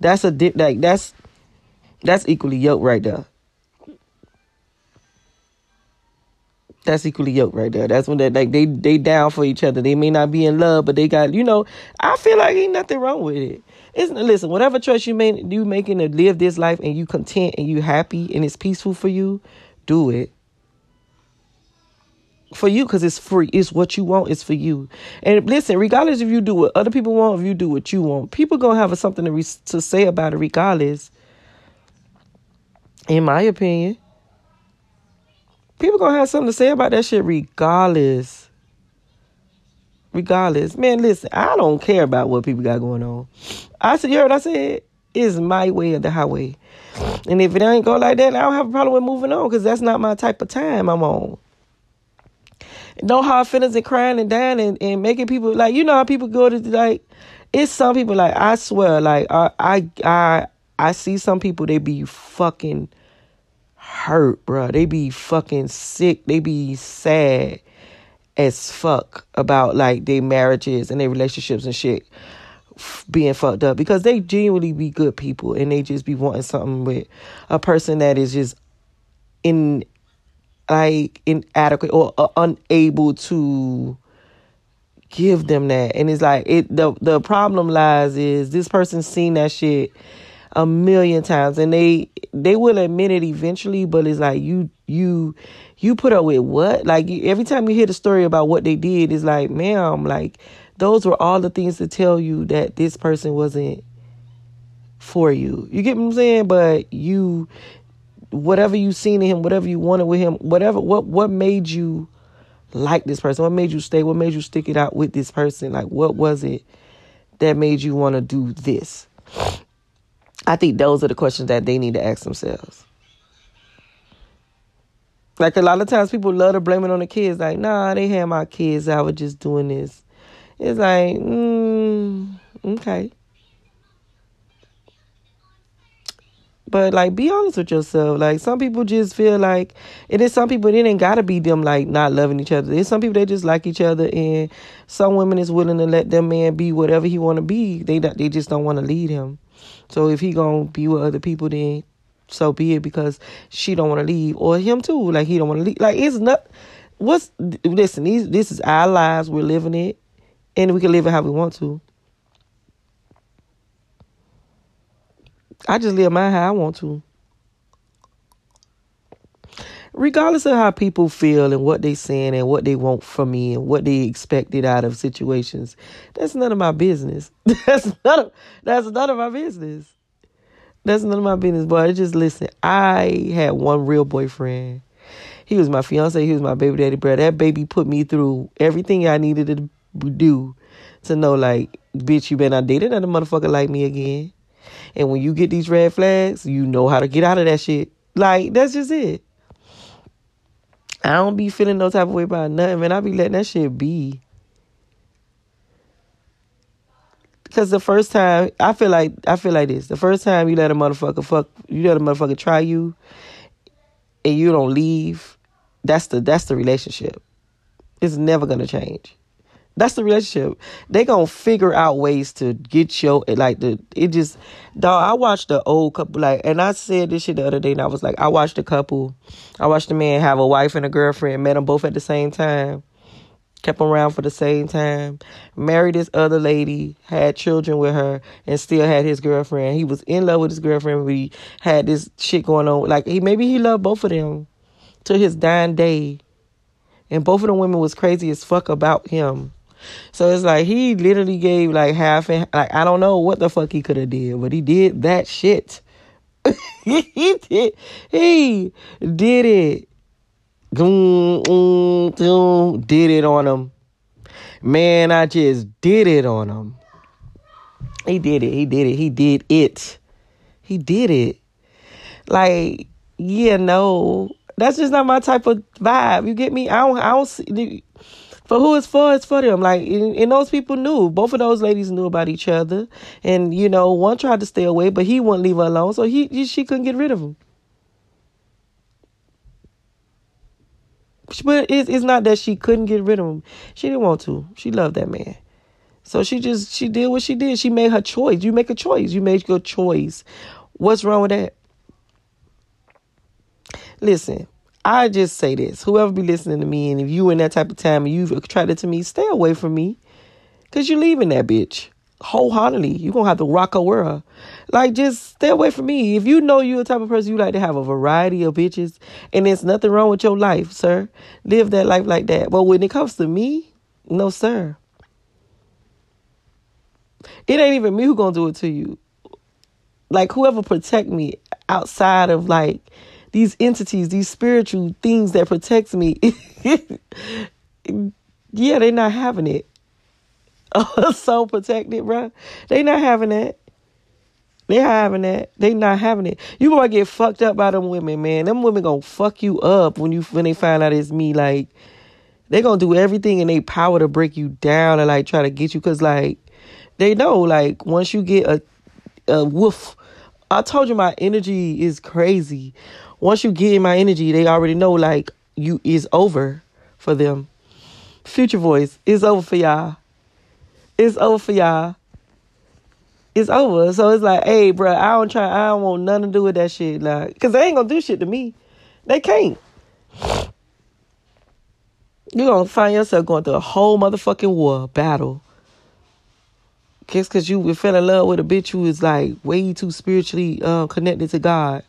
That's a dip. Like that's that's equally yoked right there. that's equally yoked right there. That's when they like they they down for each other. They may not be in love, but they got you know. I feel like ain't nothing wrong with it. It's listen, whatever choice you make, you making to live this life, and you content and you happy and it's peaceful for you, do it for you because it's free. It's what you want. It's for you. And listen, regardless if you do what other people want, if you do what you want, people gonna have something to re- to say about it regardless. In my opinion people gonna have something to say about that shit regardless. Regardless. Man, listen, I don't care about what people got going on. I said, you heard I said? It's my way or the highway. And if it ain't go like that, I don't have a problem with moving on because that's not my type of time I'm on. No hard feelings and crying and dying and, and making people like you know how people go to like it's some people like I swear like I I I I see some people they be fucking hurt, bro. They be fucking sick. They be sad as fuck about like their marriages and their relationships and shit being fucked up. Because they genuinely be good people and they just be wanting something with a person that is just in like inadequate or uh, unable to give them that. And it's like it the the problem lies is this person's seen that shit a million times and they they will admit it eventually but it's like you you you put up with what? Like every time you hear the story about what they did it's like ma'am like those were all the things to tell you that this person wasn't for you. You get what i'm saying? But you whatever you seen in him whatever you wanted with him whatever what what made you like this person? What made you stay? What made you stick it out with this person? Like what was it that made you want to do this? I think those are the questions that they need to ask themselves. Like a lot of times people love to blame it on the kids. Like, nah, they had my kids. I was just doing this. It's like, mm, okay. But like, be honest with yourself. Like, some people just feel like, and then some people it ain't gotta be them like not loving each other. There's some people they just like each other, and some women is willing to let their man be whatever he want to be. They they just don't want to lead him. So if he gonna be with other people, then so be it because she don't want to leave or him too like he don't want to leave. Like it's not what's listen these this is our lives we're living it and we can live it how we want to. I just live my how i want to. Regardless of how people feel and what they saying and what they want from me and what they expected out of situations that's none of my business. That's none of that's none of my business that's none of my business, boy. Just listen. I had one real boyfriend. He was my fiance. He was my baby daddy, bro. That baby put me through everything I needed to do to know, like, bitch, you better not date another motherfucker like me again. And when you get these red flags, you know how to get out of that shit. Like, that's just it. I don't be feeling no type of way about nothing, man. I be letting that shit be. Because the first time, I feel like I feel like this. The first time you let a motherfucker fuck, you let a motherfucker try you, and you don't leave. That's the that's the relationship. It's never gonna change. That's the relationship. They gonna figure out ways to get your like the it just dog. I watched the old couple like, and I said this shit the other day, and I was like, I watched a couple. I watched a man have a wife and a girlfriend, met them both at the same time kept around for the same time, married this other lady, had children with her, and still had his girlfriend. He was in love with his girlfriend, but he had this shit going on. Like he maybe he loved both of them to his dying day. And both of the women was crazy as fuck about him. So it's like he literally gave like half and like I don't know what the fuck he could have did, but he did that shit. he did he did it. Doom, mm, did it on him. Man, I just did it on him. He did it. He did it. He did it. He did it. Like, yeah, no, that's just not my type of vibe. You get me? I don't. I don't see. For who it's for, it's for them. Like, and, and those people knew. Both of those ladies knew about each other, and you know, one tried to stay away, but he wouldn't leave her alone, so he she couldn't get rid of him. But it's, it's not that she couldn't get rid of him. She didn't want to. She loved that man. So she just she did what she did. She made her choice. You make a choice. You made your choice. What's wrong with that? Listen, I just say this. Whoever be listening to me, and if you in that type of time and you've attracted to me, stay away from me. Cause you're leaving that bitch wholeheartedly. You're gonna have to rock a world. Like just stay away from me. If you know you're the type of person you like to have a variety of bitches and there's nothing wrong with your life, sir, live that life like that. But when it comes to me, no sir. It ain't even me who gonna do it to you. Like whoever protect me outside of like these entities, these spiritual things that protects me. yeah, they not having it. so protected, bro. They not having that. They having that. They not having it. You gonna get fucked up by them women, man. Them women gonna fuck you up when you when they find out it's me. Like they gonna do everything in their power to break you down and like try to get you. Cause like they know, like once you get a a woof, I told you my energy is crazy. Once you get in my energy, they already know like you is over for them. Future voice is over for y'all. It's over for y'all it's over. So it's like, hey, bro, I don't try. I don't want nothing to do with that shit, like, cause they ain't gonna do shit to me. They can't. You're gonna find yourself going through a whole motherfucking war battle. Just cause you fell in love with a bitch who is like way too spiritually uh, connected to God.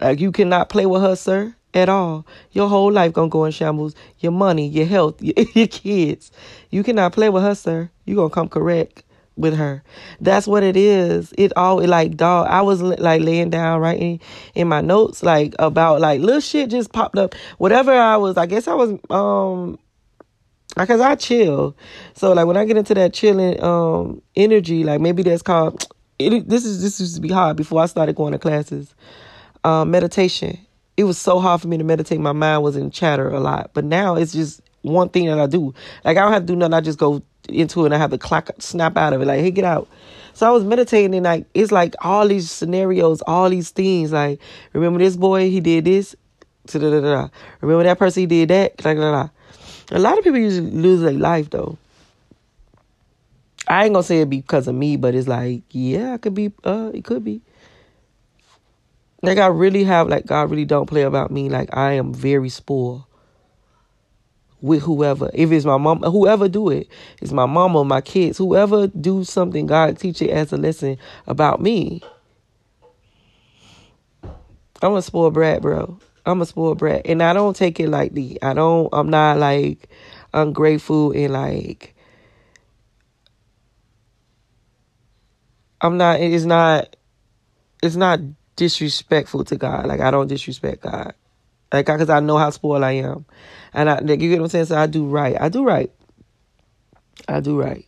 Like you cannot play with her, sir, at all. Your whole life gonna go in shambles. Your money, your health, your, your kids. You cannot play with her, sir. You gonna come correct with her. That's what it is. It all like dog. I was like laying down writing in my notes like about like little shit just popped up. Whatever I was, I guess I was um because I chill. So like when I get into that chilling um energy, like maybe that's called it, this is this used to be hard before I started going to classes. Um meditation. it was so hard for me to meditate. My mind was in chatter a lot. But now it's just one thing that I do. Like I don't have to do nothing. I just go into it and I have to clock snap out of it. Like, hey, get out. So I was meditating and like it's like all these scenarios, all these things. Like, remember this boy, he did this. Remember that person, he did that. A lot of people usually lose their life though. I ain't gonna say it because of me, but it's like, yeah, it could be. Uh, it could be. Like I really have, like God really don't play about me. Like I am very spoiled with whoever. If it's my mom, whoever do it, it's my mama, my kids, whoever do something, God teach it as a lesson about me. I'm a spoiled brat, bro. I'm a spoiled brat, and I don't take it lightly. I don't. I'm not like ungrateful and like. I'm not. It's not. It's not disrespectful to God. Like I don't disrespect God. Like because I know how spoiled I am, and I you get what I'm saying. So I do right. I do right. I do right,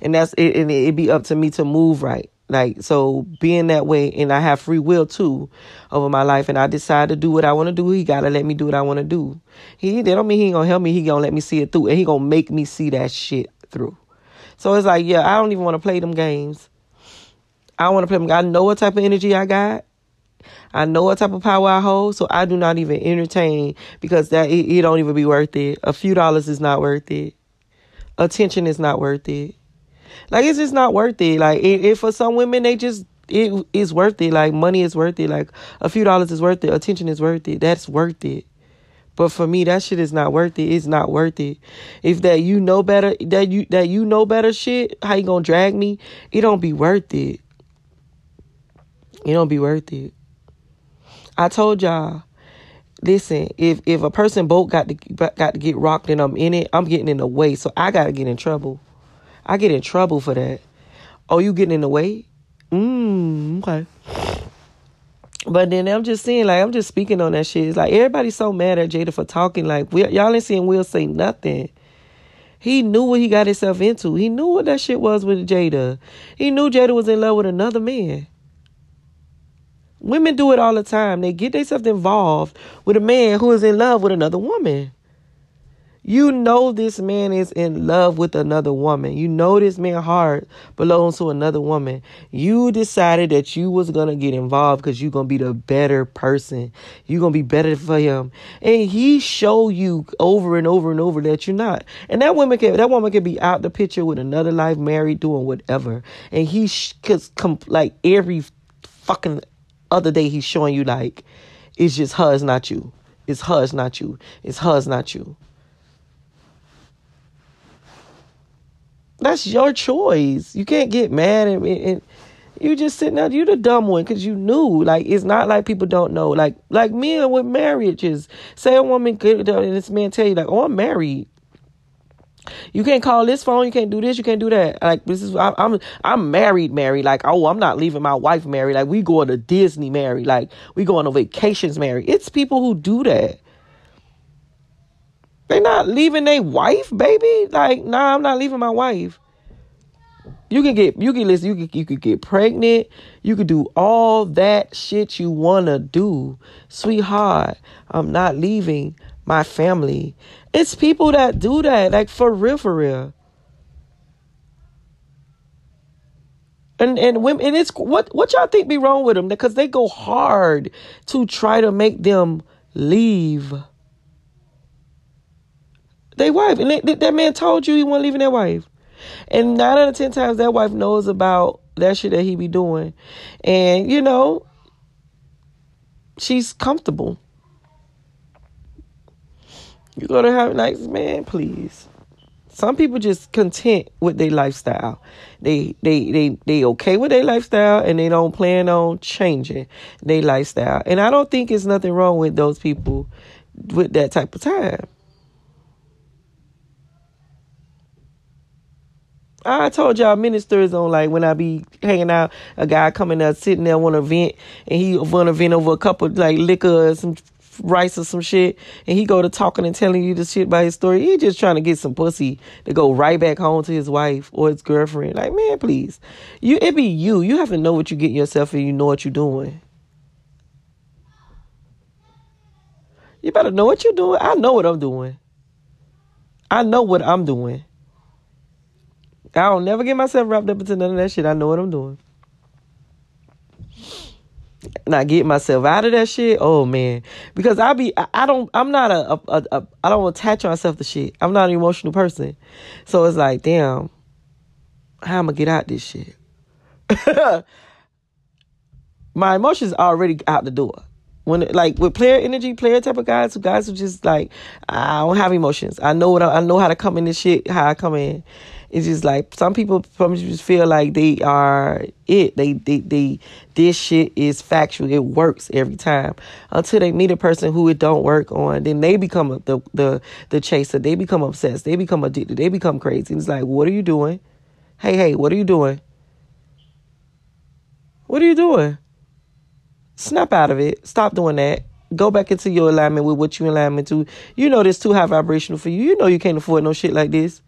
and that's it. And it be up to me to move right. Like so, being that way, and I have free will too over my life, and I decide to do what I want to do. He gotta let me do what I want to do. He that don't mean he ain't gonna help me. He gonna let me see it through, and he gonna make me see that shit through. So it's like, yeah, I don't even want to play them games. I want to play them. I know what type of energy I got. I know what type of power I hold, so I do not even entertain because that it, it don't even be worth it. A few dollars is not worth it. Attention is not worth it. Like it's just not worth it. Like if for some women they just it is worth it. Like money is worth it. Like a few dollars is worth it. Attention is worth it. That's worth it. But for me, that shit is not worth it. It's not worth it. If that you know better, that you that you know better shit, how you gonna drag me? It don't be worth it. It don't be worth it. I told y'all, listen, if if a person boat got to got to get rocked and I'm in it, I'm getting in the way. So I gotta get in trouble. I get in trouble for that. Oh, you getting in the way? Mmm, okay. But then I'm just saying, like, I'm just speaking on that shit. It's like everybody's so mad at Jada for talking. Like, we, y'all ain't seeing Will say nothing. He knew what he got himself into. He knew what that shit was with Jada. He knew Jada was in love with another man. Women do it all the time. They get themselves involved with a man who is in love with another woman. You know this man is in love with another woman. You know this man heart belongs to another woman. You decided that you was gonna get involved because you're gonna be the better person. You're gonna be better for him. And he show you over and over and over that you're not. And that woman can that woman can be out the picture with another life, married, doing whatever. And he sh- cause com- like every fucking other day he's showing you like it's just her, it's not you. It's her, it's not you. It's her, it's not you. That's your choice. You can't get mad and, and you just sitting there. You're the dumb one because you knew. Like it's not like people don't know. Like like men with marriages. Say a woman and this man tell you like, oh, I'm married. You can't call this phone. You can't do this. You can't do that. Like this is I, I'm I'm married, married. Like oh, I'm not leaving my wife married. Like we going to Disney married. Like we going on vacations married. It's people who do that. They not leaving their wife, baby. Like nah, I'm not leaving my wife. You can get you can listen. You can you could get pregnant. You could do all that shit you wanna do, sweetheart. I'm not leaving my family. It's people that do that, like for real, for real. And and women, and it's what what y'all think be wrong with them? Because they go hard to try to make them leave. They wife, and they, that man told you he wasn't leaving that wife, and nine out of ten times that wife knows about that shit that he be doing, and you know, she's comfortable. You gotta have nice man, please. Some people just content with their lifestyle. They they they they okay with their lifestyle and they don't plan on changing their lifestyle. And I don't think it's nothing wrong with those people with that type of time. I told y'all ministers on like when I be hanging out, a guy coming up sitting there want to vent and he want to vent over a couple like liquor or some rice or some shit, and he go to talking and telling you the shit by his story, he just trying to get some pussy to go right back home to his wife or his girlfriend. Like, man, please, you it be you. You have to know what you get yourself and you know what you're doing. You better know what you're doing. I know what I'm doing. I know what I'm doing. I don't never get myself wrapped up into none of that shit. I know what I'm doing. And I get myself out of that shit. Oh man, because I be I, don't I'm not a, a, a I don't attach myself to shit. I'm not an emotional person, so it's like damn, how am I get out this shit? My emotions already out the door. When like with player energy, player type of guys, guys who just like I don't have emotions. I know what I, I know how to come in this shit, how I come in, it's just like some people probably just feel like they are it. They, they, they, this shit is factual. It works every time until they meet a person who it don't work on. Then they become the, the, the chaser. They become obsessed. They become addicted. They become crazy. it's like, what are you doing? Hey, hey, what are you doing? What are you doing? Snap out of it. Stop doing that. Go back into your alignment with what you alignment to. You know this too high vibrational for you. You know you can't afford no shit like this.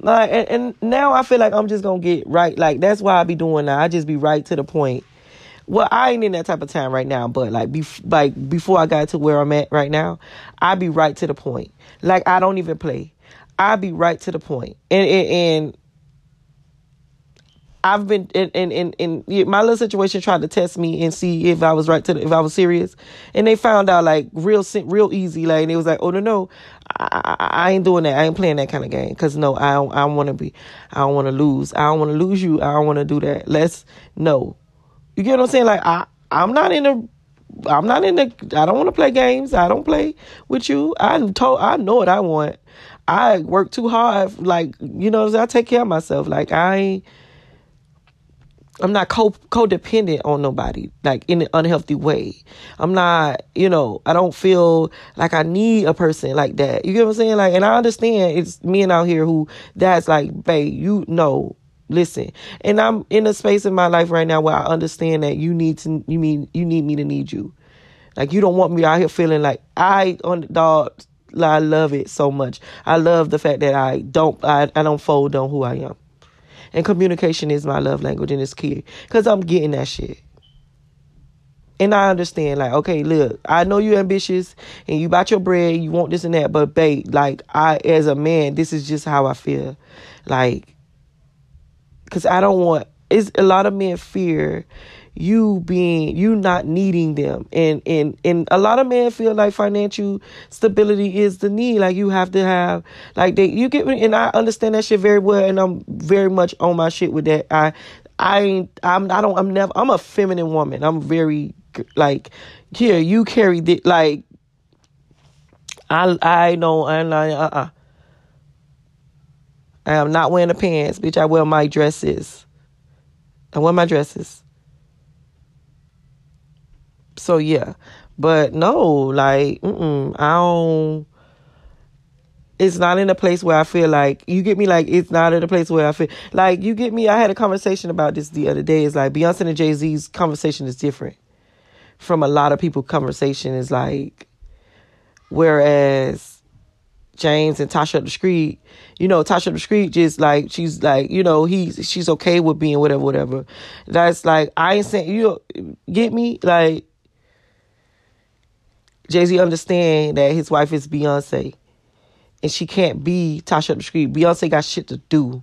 Like, and, and now I feel like I'm just gonna get right. Like that's why I be doing that. I just be right to the point. Well, I ain't in that type of time right now, but like, be, like before I got to where I'm at right now, I be right to the point. Like I don't even play. I be right to the point. And and, and I've been in, in in in my little situation tried to test me and see if I was right to the, if I was serious, and they found out like real real easy like and it was like oh no no I, I, ain't doing that. I ain't playing that kind of game. Because no I don't I want to be I don't want to lose. I don't want to lose you. I don't want to do that. Let's no. You get what I'm saying? Like I I'm not in the I'm not in the I don't want to play games. I don't play with you. I'm told I know what I want. I work too hard like you know I take care of myself. Like I ain't I'm not co codependent on nobody, like in an unhealthy way. I'm not, you know, I don't feel like I need a person like that. You get what I'm saying? Like, and I understand it's men out here who that's like, babe, you know, listen. And I'm in a space in my life right now where I understand that you need to, you mean, you need me to need you. Like, you don't want me out here feeling like I, on dog, I love it so much. I love the fact that I don't, I, I don't fold on who I am. And communication is my love language and it's key. Because I'm getting that shit. And I understand, like, okay, look, I know you're ambitious and you about your bread, you want this and that, but babe, like, I, as a man, this is just how I feel. Like, because I don't want, it's a lot of men fear you being you not needing them. And and and a lot of men feel like financial stability is the need. Like you have to have like they you get me and I understand that shit very well and I'm very much on my shit with that. I I I'm I don't I'm never I'm a feminine woman. I'm very like here you carry the like I I know I'm like uh uh I am not wearing the pants bitch. I wear my dresses. I wear my dresses so yeah, but no, like, mm I don't. It's not in a place where I feel like you get me. Like it's not in a place where I feel like you get me. I had a conversation about this the other day. It's like Beyonce and Jay Z's conversation is different from a lot of people. Conversation is like, whereas James and Tasha the Street, you know, Tasha the Street just like she's like, you know, he's she's okay with being whatever, whatever. That's like I ain't saying you get me like Jay Z understand that his wife is Beyonce, and she can't be Tasha up the Street. Beyonce got shit to do.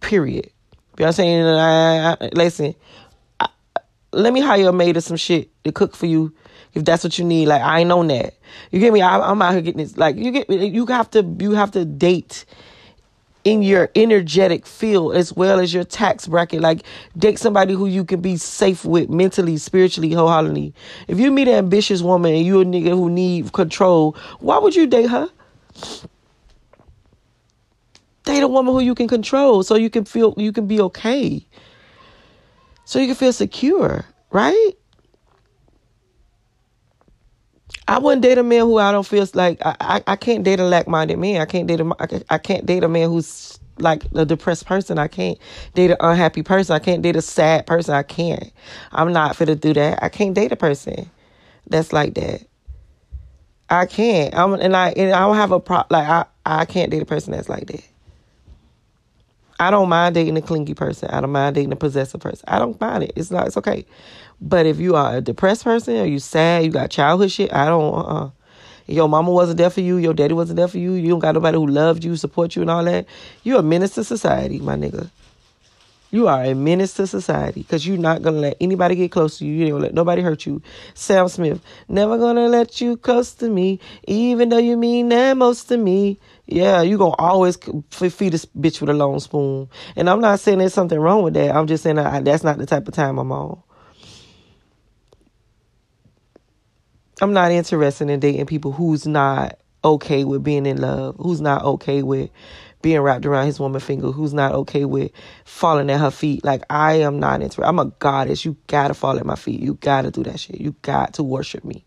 Period. Beyonce, I, I, listen. I, let me hire a maid or some shit to cook for you if that's what you need. Like I ain't on that. You get me? I, am out here getting this. Like you get me? You have to. You have to date in your energetic field as well as your tax bracket. Like date somebody who you can be safe with mentally, spiritually, wholeheartedly. If you meet an ambitious woman and you a nigga who need control, why would you date her? Date a woman who you can control so you can feel you can be okay. So you can feel secure, right? I wouldn't date a man who I don't feel like I, I, I can't date a lack minded man. I can't date a I, can't date a man who's like a depressed person. I can't date an unhappy person. I can't date a sad person. I can't. I'm not fit to do that. I can't date a person that's like that. I can't. I'm and I and I don't have a pro like I I can't date a person that's like that. I don't mind dating a clingy person. I don't mind dating a possessive person. I don't mind it. It's not. It's okay. But if you are a depressed person or you sad, you got childhood shit, I don't. Uh-uh. Your mama wasn't there for you. Your daddy wasn't there for you. You don't got nobody who loved you, support you, and all that. You're a menace to society, my nigga. You are a menace to society because you're not gonna let anybody get close to you. You ain't gonna let nobody hurt you. Sam Smith, never gonna let you close to me, even though you mean that most to me. Yeah, you gonna always feed this bitch with a long spoon. And I'm not saying there's something wrong with that. I'm just saying that that's not the type of time I'm on. I'm not interested in dating people who's not okay with being in love, who's not okay with being wrapped around his woman finger who's not okay with falling at her feet. Like I am not interested. I'm a goddess. You gotta fall at my feet. You gotta do that shit. You got to worship me.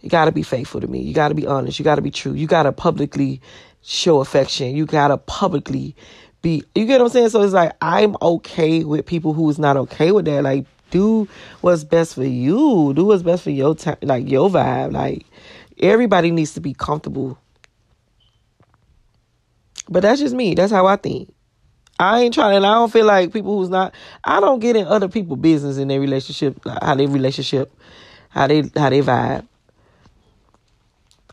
You gotta be faithful to me. You gotta be honest. You gotta be true. You gotta publicly show affection. You gotta publicly be you get what I'm saying? So it's like I'm okay with people who's not okay with that. Like do what's best for you. Do what's best for your time like your vibe. Like everybody needs to be comfortable but that's just me. That's how I think. I ain't trying, and I don't feel like people who's not. I don't get in other people's business in their relationship, how they relationship, how they how they vibe.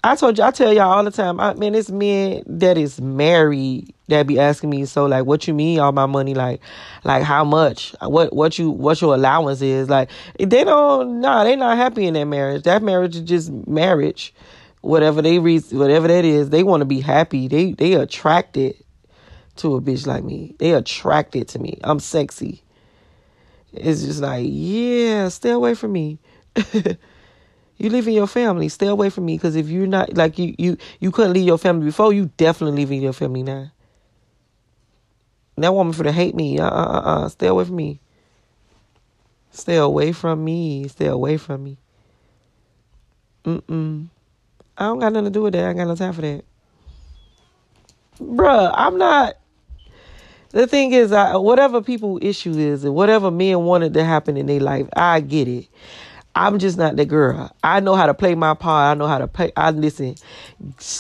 I told you, I tell y'all all the time. I man, it's men that is married that be asking me, so like, what you mean all my money? Like, like how much? What what you what your allowance is? Like, they don't. Nah, they not happy in that marriage. That marriage is just marriage whatever they read, whatever that is, they want to be happy. They they attracted to a bitch like me. They attracted to me. I'm sexy. It's just like, yeah, stay away from me. you leaving your family, stay away from me. Because if you're not like you, you you couldn't leave your family before, you definitely leaving your family now. That woman for to hate me. Uh uh uh. Stay away from me. Stay away from me. Stay away from me. Mm mm. I don't got nothing to do with that. I ain't got no time for that. Bruh, I'm not. The thing is, I, whatever people issue is, and whatever men wanted to happen in their life, I get it. I'm just not the girl. I know how to play my part. I know how to play. I listen.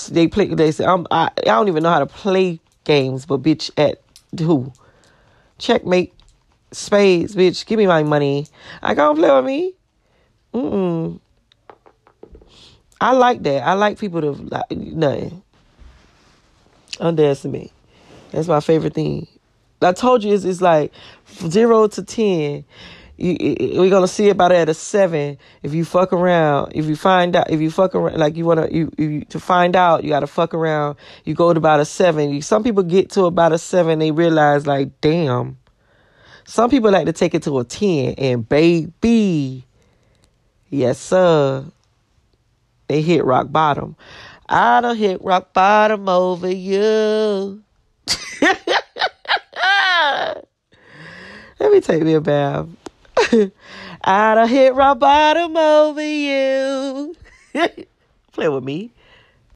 They play. They say I'm. I, I don't even know how to play games. But bitch, at who? Checkmate. Spades, bitch. Give me my money. I can't play with me. Mm. I like that. I like people to like nothing. Underestimate. That's my favorite thing. I told you it's, it's like zero to ten. You, we're gonna see about it at a seven. If you fuck around, if you find out, if you fuck around, like you wanna, you, you to find out, you gotta fuck around. You go to about a seven. Some people get to about a seven, they realize like, damn. Some people like to take it to a ten, and baby, yes sir, they hit rock bottom. I don't hit rock bottom over you. Let me take me a bath. I don't hit rock bottom over you. Play with me.